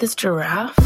this giraffe?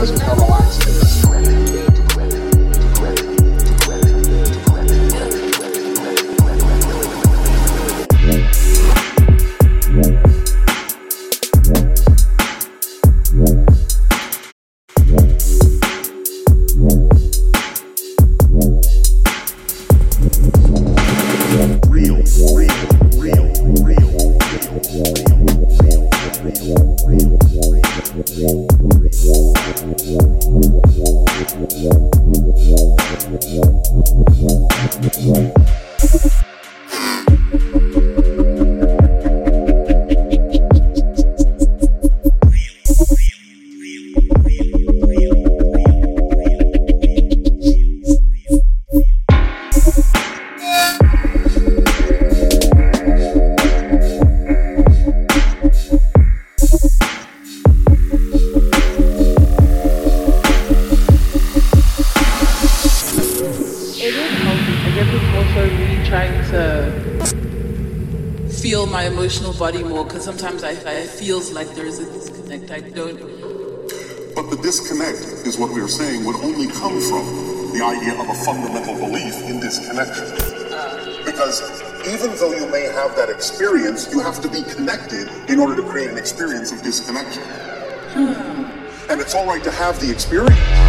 Let's have the experience.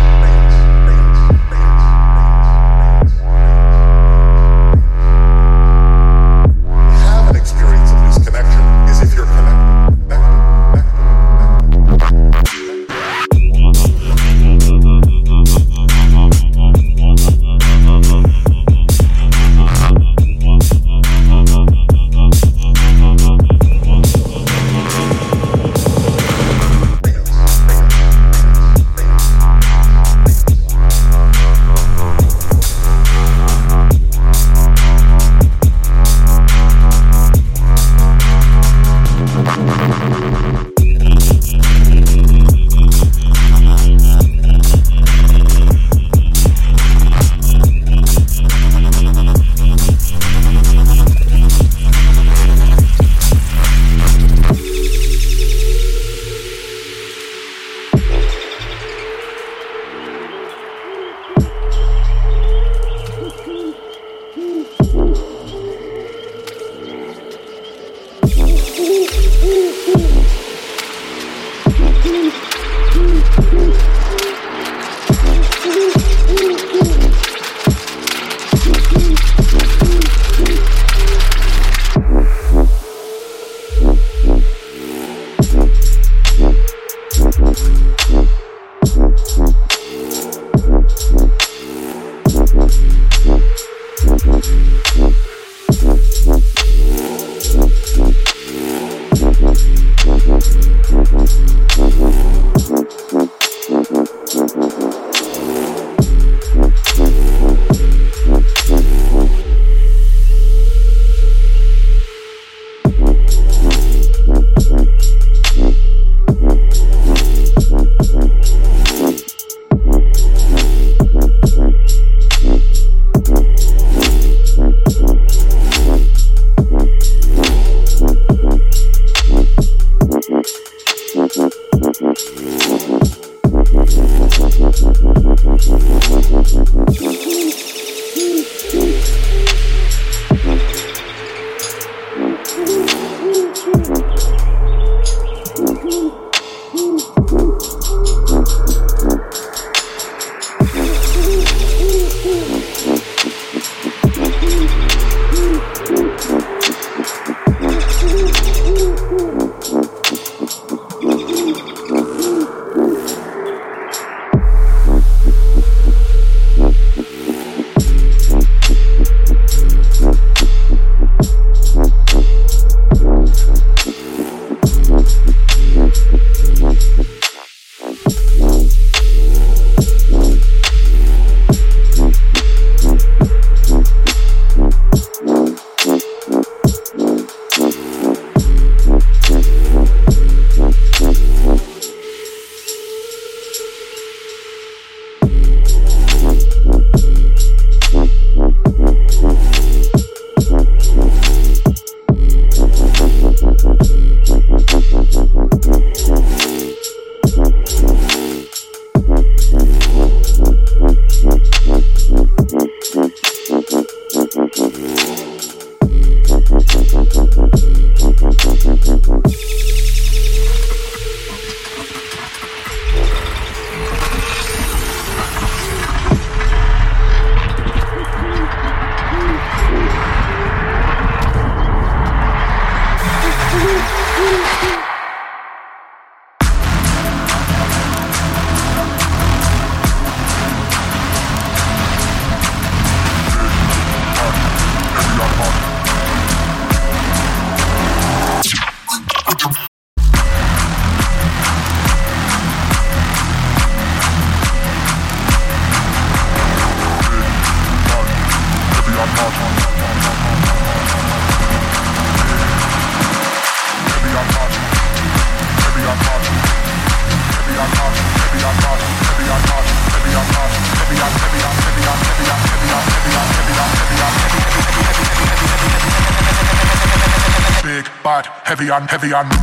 Heavy on, heavy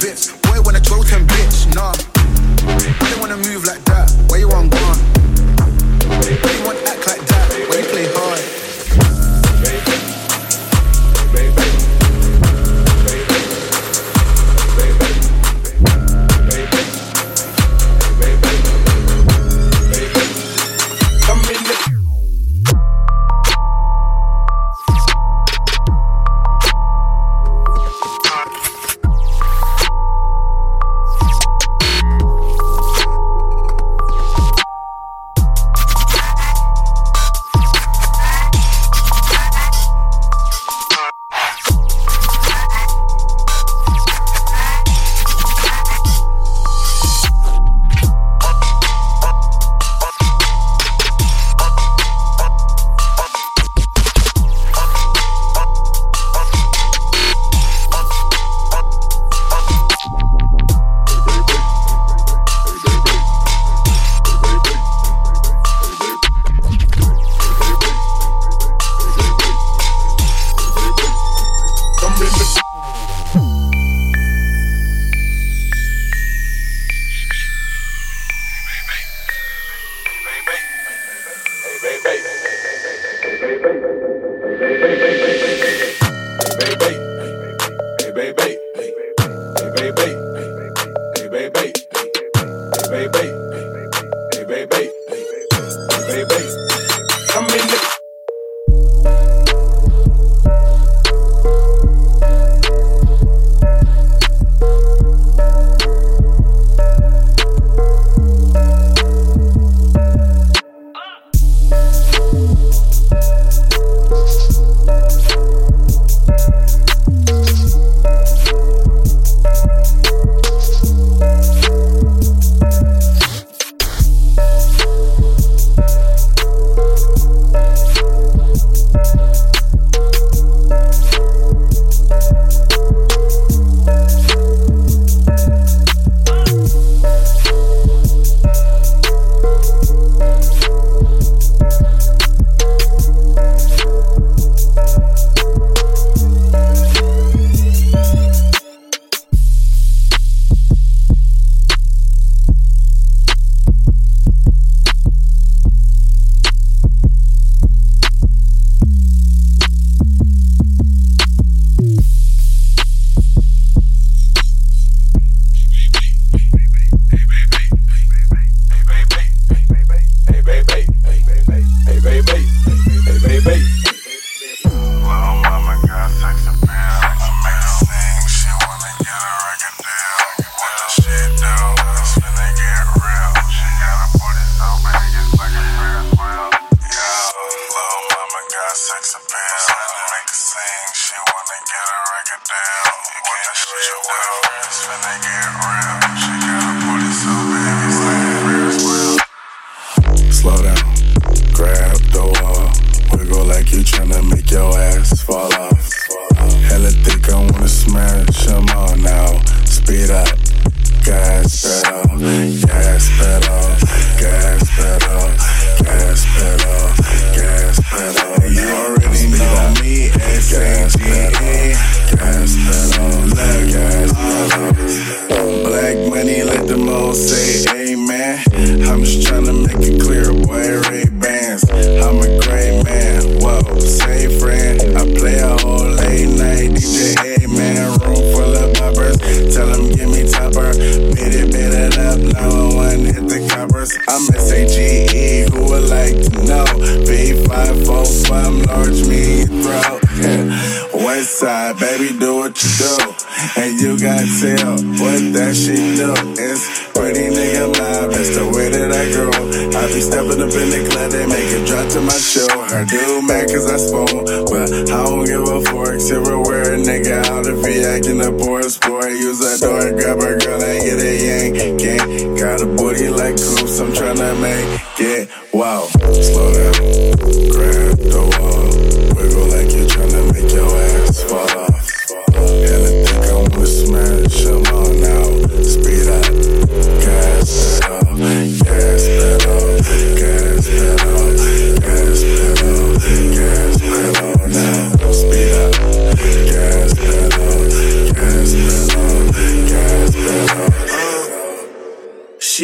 wanna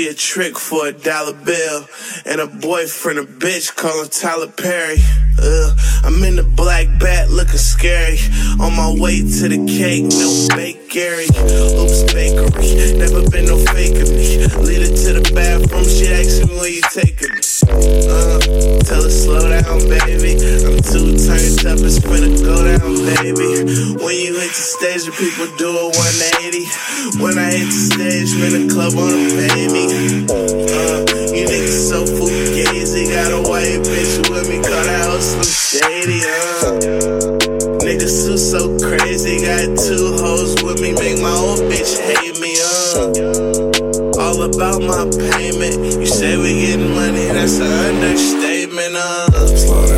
trick for a dollar bill. And a boyfriend, a bitch, call him Tyler Perry. Uh, I'm in the black bat looking scary. On my way to the cake, no bake Gary. Oops, bakery. Never been no faker me. Lead her to the bathroom, she asks me where you taking me. Uh, tell her slow down, baby. I'm too turned up, it's finna go down, baby. When you hit the stage, the people do a 180. When I hit the stage, man, the club wanna pay me. Uh, you niggas so fugazi. Got a white bitch with me, call that house Slim Shady. Uh. Niggas too so crazy, got two hoes with me, make my old bitch hate me, uh. About my payment. You say we getting money, that's an understatement, uh.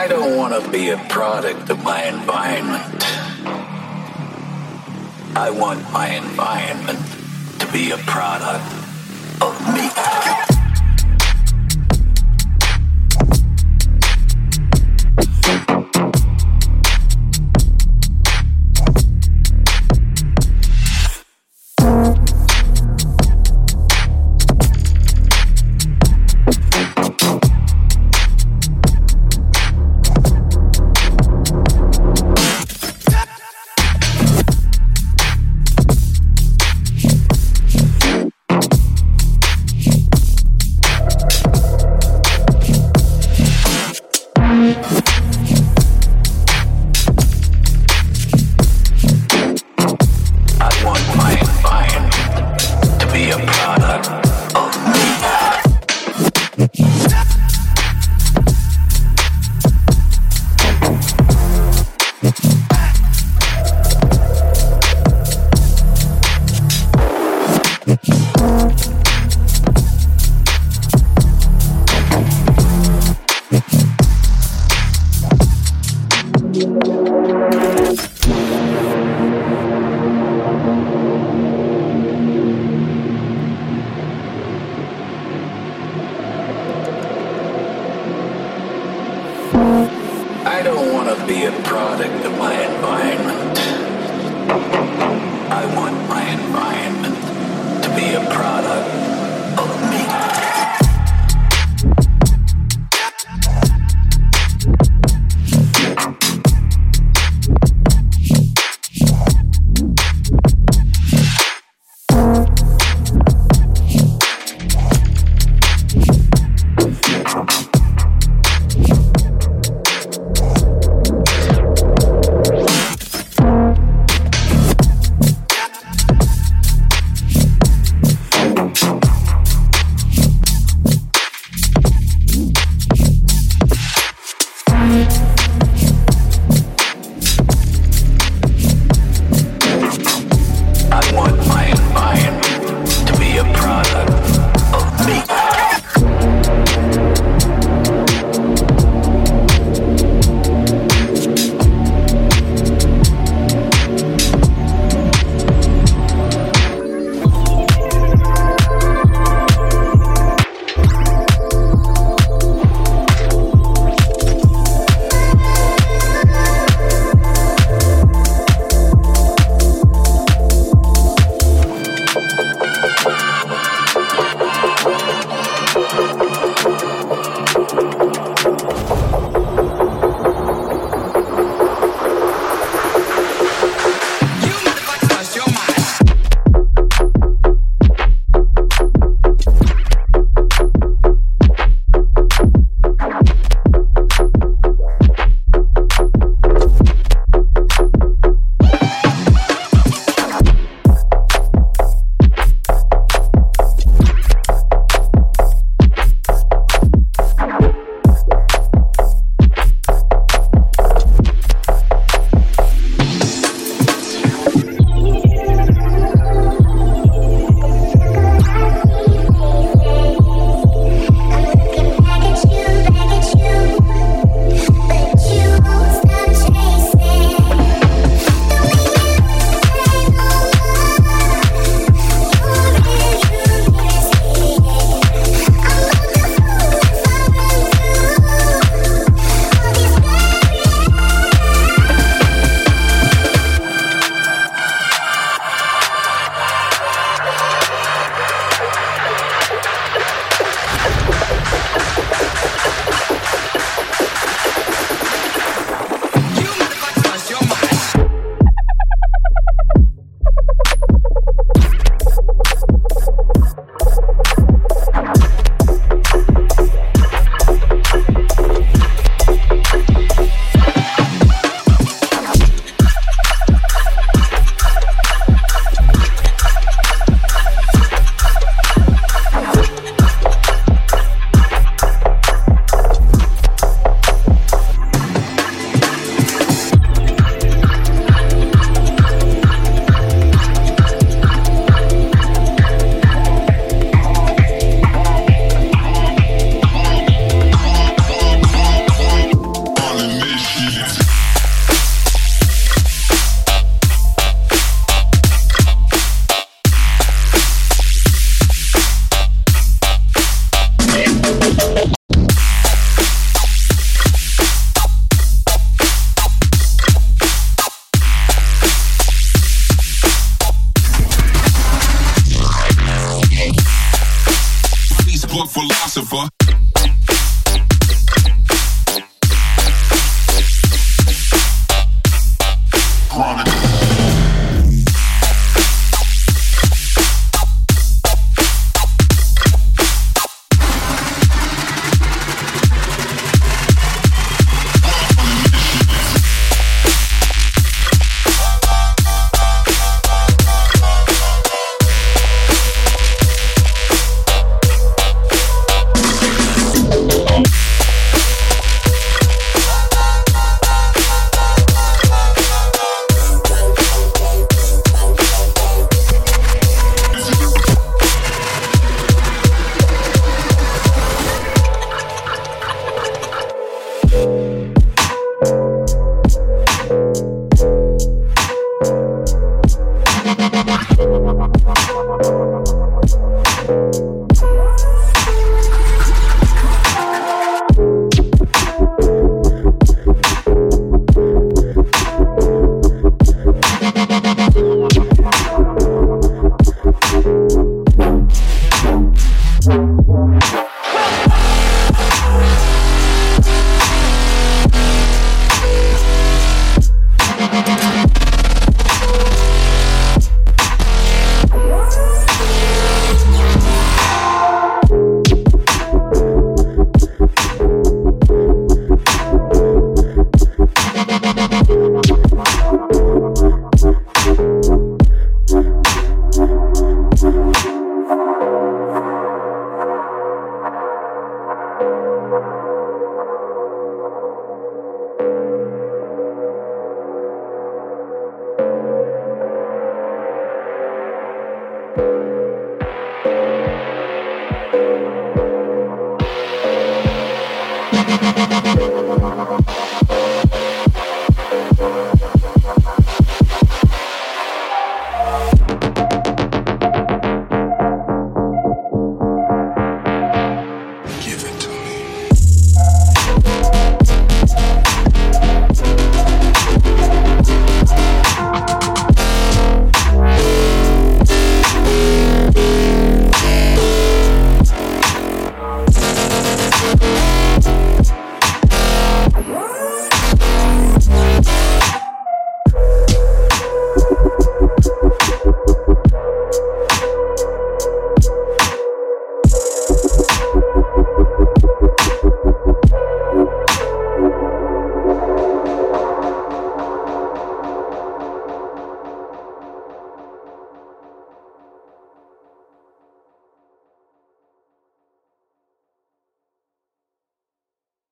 I don't want to be a product of my environment. I want my environment to be a product of me.